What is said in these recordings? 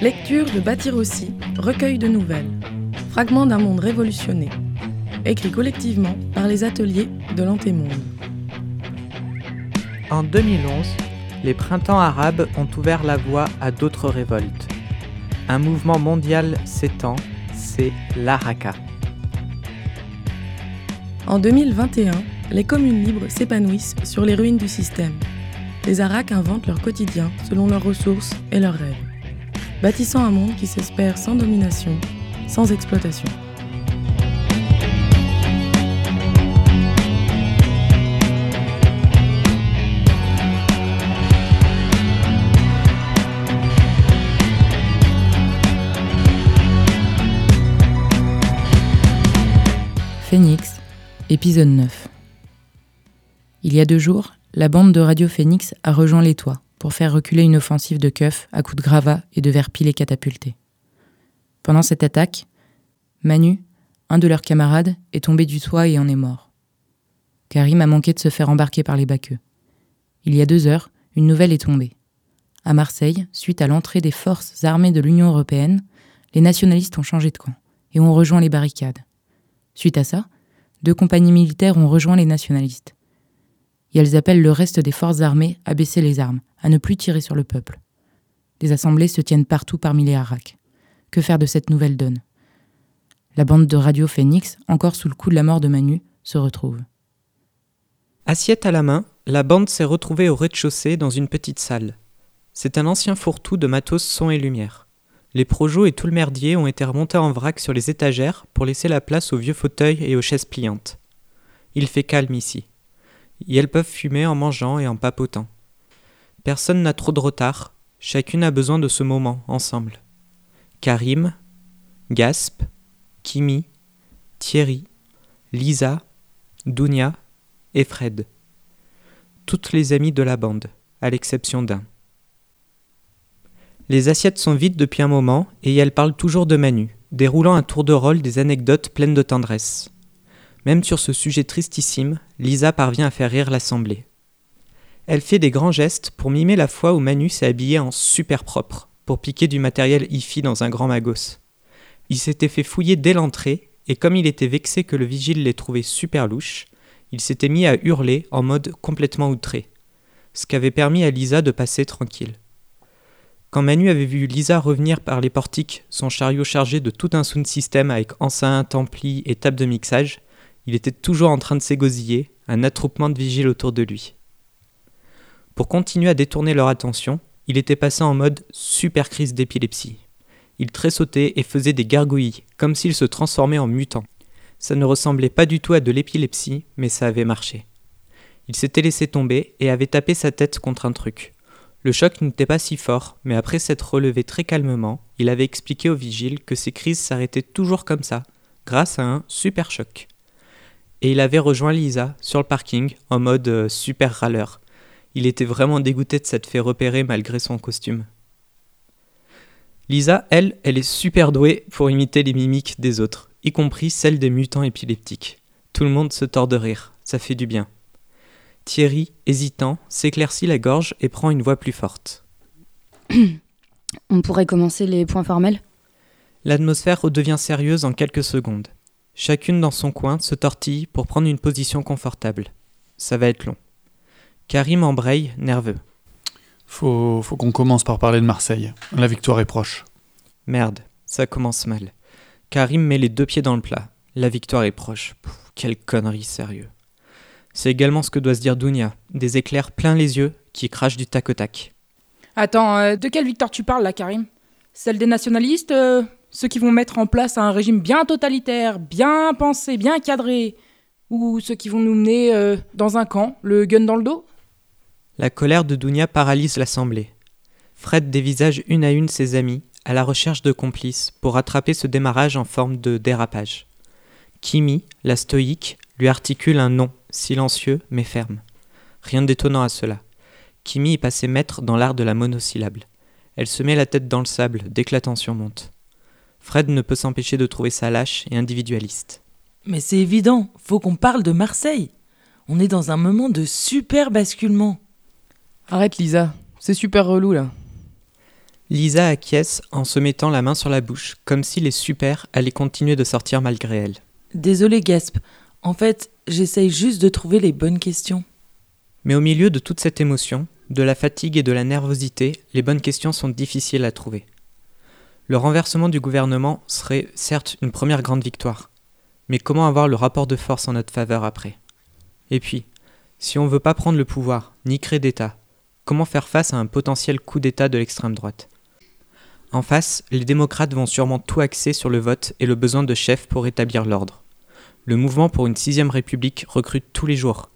Lecture de Bâtir aussi, recueil de nouvelles, fragments d'un monde révolutionné, écrit collectivement par les ateliers de l'Antémonde. En 2011, les printemps arabes ont ouvert la voie à d'autres révoltes. Un mouvement mondial s'étend, c'est l'Araka. En 2021, les communes libres s'épanouissent sur les ruines du système. Les Araks inventent leur quotidien selon leurs ressources et leurs rêves, bâtissant un monde qui s'espère sans domination, sans exploitation. Phoenix, épisode 9. Il y a deux jours, la bande de Radio Phoenix a rejoint les toits pour faire reculer une offensive de keufs à coups de gravats et de verres pilés catapultés. Pendant cette attaque, Manu, un de leurs camarades, est tombé du toit et en est mort. Karim a manqué de se faire embarquer par les baqueux. Il y a deux heures, une nouvelle est tombée. À Marseille, suite à l'entrée des forces armées de l'Union européenne, les nationalistes ont changé de camp et ont rejoint les barricades. Suite à ça, deux compagnies militaires ont rejoint les nationalistes. Et elles appellent le reste des forces armées à baisser les armes, à ne plus tirer sur le peuple. Des assemblées se tiennent partout parmi les haracs. Que faire de cette nouvelle donne? La bande de Radio Phoenix, encore sous le coup de la mort de Manu, se retrouve. Assiette à la main, la bande s'est retrouvée au rez-de-chaussée dans une petite salle. C'est un ancien fourre-tout de matos son et lumière. Les projos et tout le merdier ont été remontés en vrac sur les étagères pour laisser la place aux vieux fauteuils et aux chaises pliantes. Il fait calme ici. Et elles peuvent fumer en mangeant et en papotant. Personne n'a trop de retard, chacune a besoin de ce moment ensemble. Karim, Gasp, Kimi, Thierry, Lisa, Dounia et Fred. Toutes les amies de la bande, à l'exception d'un. Les assiettes sont vides depuis un moment et elle parle toujours de Manu, déroulant un tour de rôle des anecdotes pleines de tendresse. Même sur ce sujet tristissime, Lisa parvient à faire rire l'assemblée. Elle fait des grands gestes pour mimer la fois où Manu s'est habillé en super propre, pour piquer du matériel hi dans un grand magos. Il s'était fait fouiller dès l'entrée, et comme il était vexé que le vigile l'ait trouvé super louche, il s'était mis à hurler en mode complètement outré, ce qui avait permis à Lisa de passer tranquille. Quand Manu avait vu Lisa revenir par les portiques, son chariot chargé de tout un sound system avec enceinte, ampli et table de mixage, il était toujours en train de s'égosiller, un attroupement de vigiles autour de lui. Pour continuer à détourner leur attention, il était passé en mode super crise d'épilepsie. Il tressautait et faisait des gargouilles, comme s'il se transformait en mutant. Ça ne ressemblait pas du tout à de l'épilepsie, mais ça avait marché. Il s'était laissé tomber et avait tapé sa tête contre un truc. Le choc n'était pas si fort, mais après s'être relevé très calmement, il avait expliqué au vigile que ses crises s'arrêtaient toujours comme ça, grâce à un super choc. Et il avait rejoint Lisa sur le parking en mode euh, super râleur. Il était vraiment dégoûté de s'être fait repérer malgré son costume. Lisa, elle, elle est super douée pour imiter les mimiques des autres, y compris celles des mutants épileptiques. Tout le monde se tord de rire, ça fait du bien. Thierry, hésitant, s'éclaircit la gorge et prend une voix plus forte. On pourrait commencer les points formels? L'atmosphère redevient sérieuse en quelques secondes. Chacune dans son coin se tortille pour prendre une position confortable. Ça va être long. Karim embraye, nerveux. Faut, faut qu'on commence par parler de Marseille. La victoire est proche. Merde, ça commence mal. Karim met les deux pieds dans le plat. La victoire est proche. quelle connerie, sérieux. C'est également ce que doit se dire Dounia, des éclairs plein les yeux qui crachent du tac au tac. Attends, euh, de quelle victoire tu parles là, Karim? Celle des nationalistes euh, Ceux qui vont mettre en place un régime bien totalitaire, bien pensé, bien cadré Ou ceux qui vont nous mener euh, dans un camp, le gun dans le dos? La colère de Dounia paralyse l'assemblée. Fred dévisage une à une ses amis, à la recherche de complices, pour rattraper ce démarrage en forme de dérapage. Kimi, la stoïque, lui articule un nom silencieux mais ferme. Rien d'étonnant à cela. Kimi est passé maître dans l'art de la monosyllabe. Elle se met la tête dans le sable dès que la tension monte. Fred ne peut s'empêcher de trouver ça lâche et individualiste. Mais c'est évident, faut qu'on parle de Marseille. On est dans un moment de super basculement. Arrête Lisa, c'est super relou là. Lisa acquiesce en se mettant la main sur la bouche, comme si les super allaient continuer de sortir malgré elle. Désolé Gasp, en fait, j'essaye juste de trouver les bonnes questions. Mais au milieu de toute cette émotion, de la fatigue et de la nervosité, les bonnes questions sont difficiles à trouver. Le renversement du gouvernement serait certes une première grande victoire, mais comment avoir le rapport de force en notre faveur après? Et puis, si on ne veut pas prendre le pouvoir, ni créer d'État, comment faire face à un potentiel coup d'État de l'extrême droite? En face, les démocrates vont sûrement tout axer sur le vote et le besoin de chefs pour établir l'ordre. Le mouvement pour une sixième république recrute tous les jours.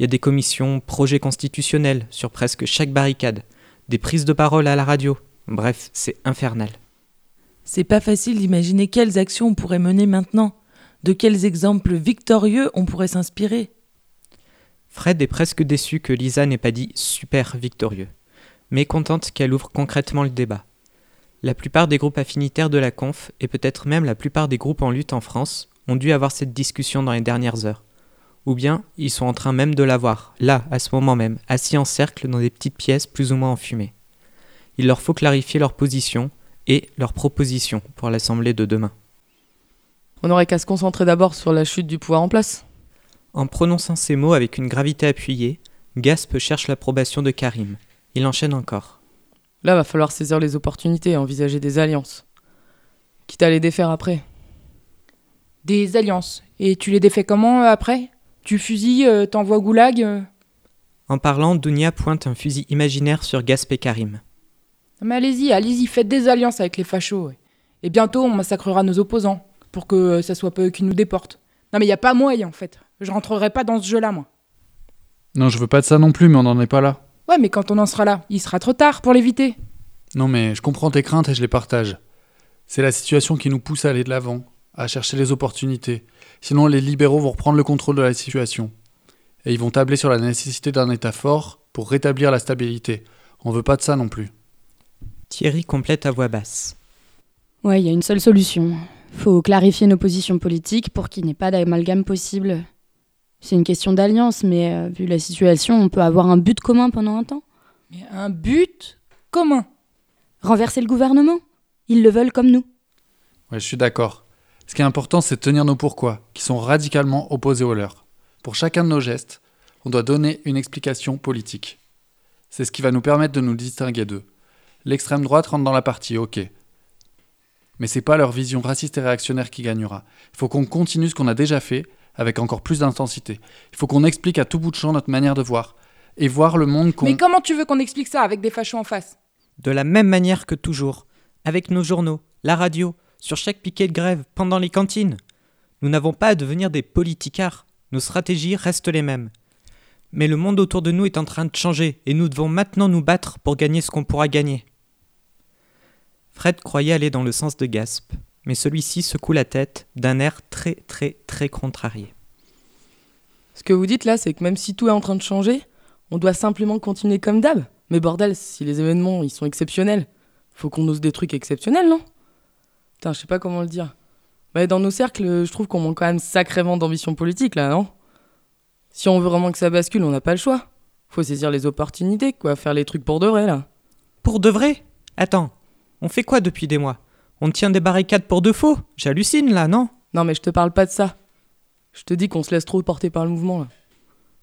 Il y a des commissions, projets constitutionnels sur presque chaque barricade, des prises de parole à la radio. Bref, c'est infernal. C'est pas facile d'imaginer quelles actions on pourrait mener maintenant, de quels exemples victorieux on pourrait s'inspirer. Fred est presque déçu que Lisa n'ait pas dit super victorieux, mais contente qu'elle ouvre concrètement le débat. La plupart des groupes affinitaires de la conf, et peut-être même la plupart des groupes en lutte en France, ont dû avoir cette discussion dans les dernières heures. Ou bien ils sont en train même de l'avoir, là, à ce moment même, assis en cercle dans des petites pièces plus ou moins enfumées. Il leur faut clarifier leur position et leurs propositions pour l'Assemblée de demain. On n'aurait qu'à se concentrer d'abord sur la chute du pouvoir en place. En prononçant ces mots avec une gravité appuyée, Gasp cherche l'approbation de Karim. Il enchaîne encore. Là, va falloir saisir les opportunités et envisager des alliances. Quitte à les défaire après. Des alliances. Et tu les défais comment euh, après? Tu fusilles, euh, t'envoies goulag euh? En parlant, Dounia pointe un fusil imaginaire sur Gasp et Karim. Mais allez-y, allez-y, faites des alliances avec les fachos. ouais. Et bientôt, on massacrera nos opposants, pour que euh, ça soit pas eux qui nous déportent. Non mais y a pas moyen, en fait. Je rentrerai pas dans ce jeu-là, moi. Non, je veux pas de ça non plus, mais on n'en est pas là. Ouais, mais quand on en sera là, il sera trop tard pour l'éviter. Non, mais je comprends tes craintes et je les partage. C'est la situation qui nous pousse à aller de l'avant, à chercher les opportunités. Sinon, les libéraux vont reprendre le contrôle de la situation. Et ils vont tabler sur la nécessité d'un État fort pour rétablir la stabilité. On veut pas de ça non plus. Thierry complète à voix basse. Ouais, il y a une seule solution. Faut clarifier nos positions politiques pour qu'il n'y ait pas d'amalgame possible. C'est une question d'alliance, mais euh, vu la situation, on peut avoir un but commun pendant un temps. Mais un but commun. Renverser le gouvernement Ils le veulent comme nous. Ouais, je suis d'accord. Ce qui est important, c'est de tenir nos pourquoi, qui sont radicalement opposés aux leurs. Pour chacun de nos gestes, on doit donner une explication politique. C'est ce qui va nous permettre de nous distinguer d'eux. L'extrême droite rentre dans la partie, ok. Mais c'est pas leur vision raciste et réactionnaire qui gagnera. Il faut qu'on continue ce qu'on a déjà fait, avec encore plus d'intensité. Il faut qu'on explique à tout bout de champ notre manière de voir. Et voir le monde qu'on... Mais comment tu veux qu'on explique ça avec des fachos en face? De la même manière que toujours, avec nos journaux, la radio, sur chaque piquet de grève, pendant les cantines. Nous n'avons pas à devenir des politicards. Nos stratégies restent les mêmes. Mais le monde autour de nous est en train de changer et nous devons maintenant nous battre pour gagner ce qu'on pourra gagner. Fred croyait aller dans le sens de Gasp, mais celui-ci secoue la tête d'un air très très très contrarié. Ce que vous dites là, c'est que même si tout est en train de changer, on doit simplement continuer comme d'hab. Mais bordel, si les événements ils sont exceptionnels, faut qu'on ose des trucs exceptionnels, non? Putain, je sais pas comment le dire. Mais dans nos cercles, je trouve qu'on manque quand même sacrément d'ambition politique là, non? Si on veut vraiment que ça bascule, on n'a pas le choix. Faut saisir les opportunités, quoi, faire les trucs pour de vrai là. Pour de vrai? Attends, on fait quoi depuis des mois? On tient des barricades pour de faux? J'hallucine là, non? Non, mais je te parle pas de ça. Je te dis qu'on se laisse trop porter par le mouvement là.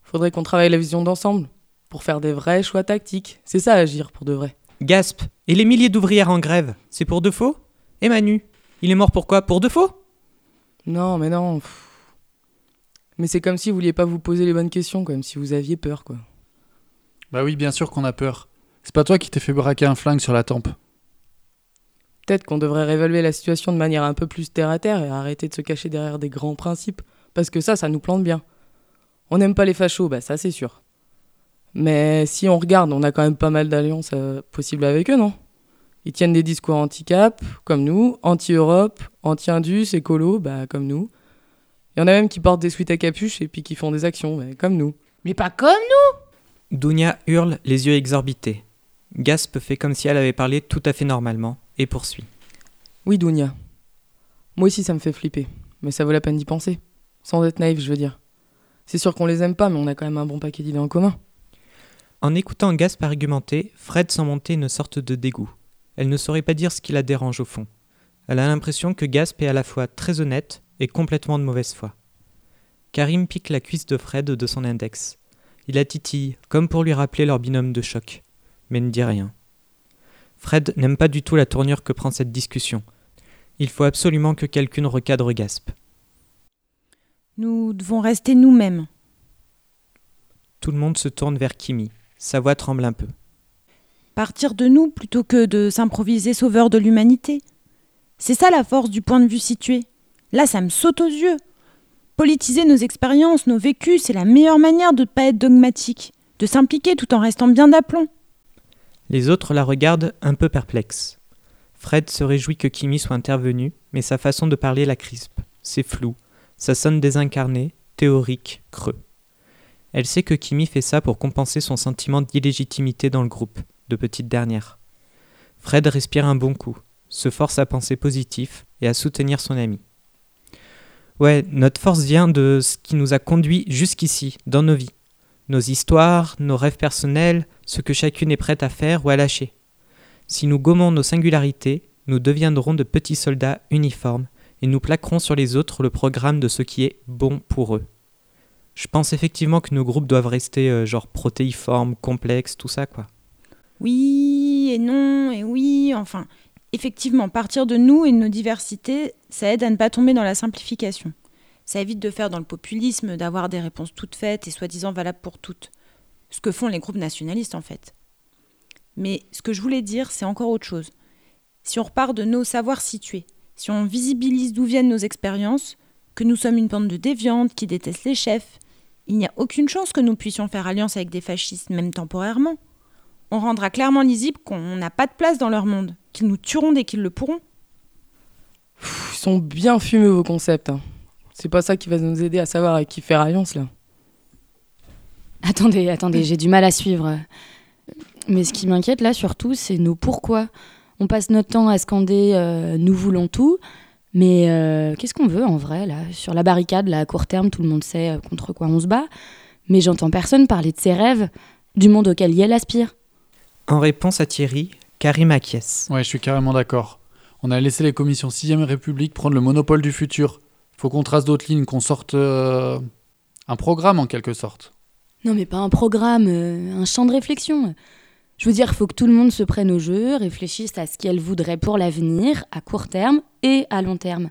Faudrait qu'on travaille la vision d'ensemble pour faire des vrais choix tactiques. C'est ça agir pour de vrai. Gasp Et les milliers d'ouvrières en grève C'est pour de faux? Et Manu Il est mort pour quoi? Pour de faux? Non, mais non. pff. Mais c'est comme si vous vouliez pas vous poser les bonnes questions, comme si vous aviez peur, quoi. Bah oui, bien sûr qu'on a peur. C'est pas toi qui t'es fait braquer un flingue sur la tempe. Peut-être qu'on devrait réévaluer la situation de manière un peu plus terre à terre et arrêter de se cacher derrière des grands principes. Parce que ça, ça nous plante bien. On n'aime pas les fachos, bah ça c'est sûr. Mais si on regarde, on a quand même pas mal d'alliances euh, possibles avec eux, non? Ils tiennent des discours anti-cap, comme nous, anti-Europe, anti-Indus, écolo, bah comme nous. Il y en a même qui portent des suites à capuche et puis qui font des actions, bah, comme nous. Mais pas comme nous Dounia hurle, les yeux exorbités. Gasp fait comme si elle avait parlé tout à fait normalement et poursuit. Oui, Dounia. Moi aussi, ça me fait flipper. Mais ça vaut la peine d'y penser. Sans être naïf, je veux dire. C'est sûr qu'on les aime pas, mais on a quand même un bon paquet d'idées en commun. En écoutant Gasp argumenter, Fred sent monter une sorte de dégoût. Elle ne saurait pas dire ce qui la dérange au fond. Elle a l'impression que Gasp est à la fois très honnête et complètement de mauvaise foi. Karim pique la cuisse de Fred de son index. Il la titille, comme pour lui rappeler leur binôme de choc, mais ne dit rien. Fred n'aime pas du tout la tournure que prend cette discussion. Il faut absolument que quelqu'un recadre Gasp. Nous devons rester nous-mêmes. Tout le monde se tourne vers Kimi. Sa voix tremble un peu. Partir de nous plutôt que de s'improviser sauveur de l'humanité. C'est ça la force du point de vue situé. Là, ça me saute aux yeux. Politiser nos expériences, nos vécus, c'est la meilleure manière de ne pas être dogmatique, de s'impliquer tout en restant bien d'aplomb. Les autres la regardent un peu perplexe. Fred se réjouit que Kimi soit intervenu, mais sa façon de parler la crispe. C'est flou, ça sonne désincarné, théorique, creux. Elle sait que Kimi fait ça pour compenser son sentiment d'illégitimité dans le groupe, de petite dernière. Fred respire un bon coup, se force à penser positif et à soutenir son ami. Ouais, notre force vient de ce qui nous a conduits jusqu'ici, dans nos vies. Nos histoires, nos rêves personnels, ce que chacune est prête à faire ou à lâcher. Si nous gommons nos singularités, nous deviendrons de petits soldats uniformes et nous plaquerons sur les autres le programme de ce qui est bon pour eux. Je pense effectivement que nos groupes doivent rester euh, genre protéiformes, complexes, tout ça quoi. Oui et non et oui, enfin, effectivement, partir de nous et de nos diversités, ça aide à ne pas tomber dans la simplification. Ça évite de faire dans le populisme, d'avoir des réponses toutes faites et soi-disant valables pour toutes. Ce que font les groupes nationalistes en fait. Mais ce que je voulais dire, c'est encore autre chose. Si on repart de nos savoirs situés, si on visibilise d'où viennent nos expériences, que nous sommes une bande de déviantes qui détestent les chefs, il n'y a aucune chance que nous puissions faire alliance avec des fascistes, même temporairement. On rendra clairement lisible qu'on n'a pas de place dans leur monde, qu'ils nous tueront dès qu'ils le pourront. Ils sont bien fumeux vos concepts. Hein. C'est pas ça qui va nous aider à savoir avec qui faire alliance là. Attendez, attendez, j'ai du mal à suivre. Mais ce qui m'inquiète là surtout, c'est nos pourquoi. On passe notre temps à scander euh, nous voulons tout, mais euh, qu'est-ce qu'on veut en vrai là? Sur la barricade, là, à court terme, tout le monde sait euh, contre quoi on se bat, mais j'entends personne parler de ses rêves, du monde auquel elle aspire. En réponse à Thierry, Karim acquiesce. Ouais, je suis carrément d'accord. On a laissé les commissions 6ème République prendre le monopole du futur. Faut qu'on trace d'autres lignes, qu'on sorte un programme en quelque sorte. Non mais pas un programme, un champ de réflexion. Je veux dire, faut que tout le monde se prenne au jeu, réfléchisse à ce qu'elle voudrait pour l'avenir, à court terme et à long terme.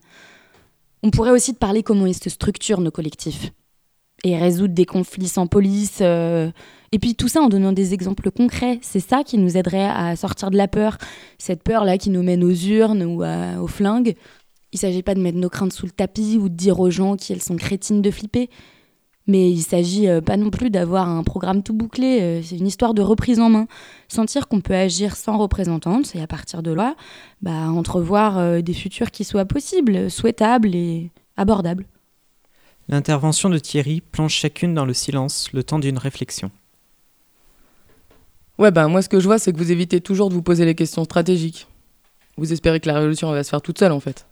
On pourrait aussi te parler comment ils se structurent nos collectifs. Et résoudre des conflits sans police. Euh, et puis tout ça en donnant des exemples concrets. C'est ça qui nous aiderait à sortir de la peur. Cette peur-là qui nous mène aux urnes ou aux flingues. Il s'agit pas de mettre nos craintes sous le tapis ou de dire aux gens qu'elles sont crétines de flipper. Mais il s'agit euh, pas non plus d'avoir un programme tout bouclé. Euh, c'est une histoire de reprise en main. Sentir qu'on peut agir sans représentante et à partir de là, bah, entrevoir euh, des futurs qui soient possibles, souhaitables et abordables. L'intervention de Thierry plonge chacune dans le silence le temps d'une réflexion. Ouais, bah moi ce que je vois, c'est que vous évitez toujours de vous poser les questions stratégiques. Vous espérez que la révolution va se faire toute seule en fait.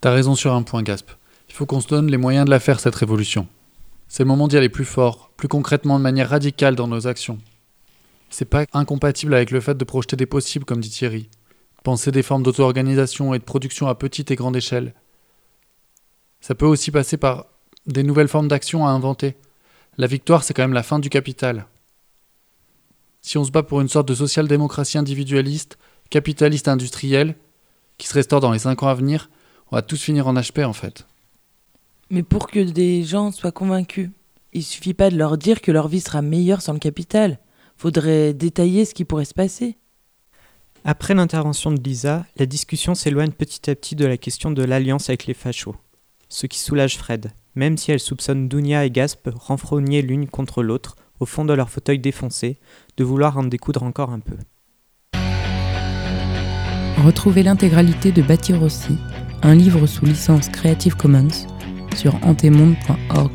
T'as raison sur un point, Gasp. Il faut qu'on se donne les moyens de la faire, cette révolution. C'est le moment d'y aller plus fort, plus concrètement, de manière radicale dans nos actions. C'est pas incompatible avec le fait de projeter des possibles, comme dit Thierry. Penser des formes d'auto-organisation et de production à petite et grande échelle. Ça peut aussi passer par des nouvelles formes d'action à inventer. La victoire, c'est quand même la fin du capital. Si on se bat pour une sorte de social-démocratie individualiste, capitaliste industrielle, qui se restaure dans les cinq ans à venir, on va tous finir en HP en fait. Mais pour que des gens soient convaincus, il suffit pas de leur dire que leur vie sera meilleure sans le capital. Faudrait détailler ce qui pourrait se passer. Après l'intervention de Lisa, la discussion s'éloigne petit à petit de la question de l'alliance avec les fachos. Ce qui soulage Fred, même si elle soupçonne Dunia et Gasp, renfrognées l'une contre l'autre, au fond de leur fauteuil défoncé, de vouloir en découdre encore un peu. Retrouvez l'intégralité de Bâtir aussi, un livre sous licence Creative Commons, sur antemonde.org.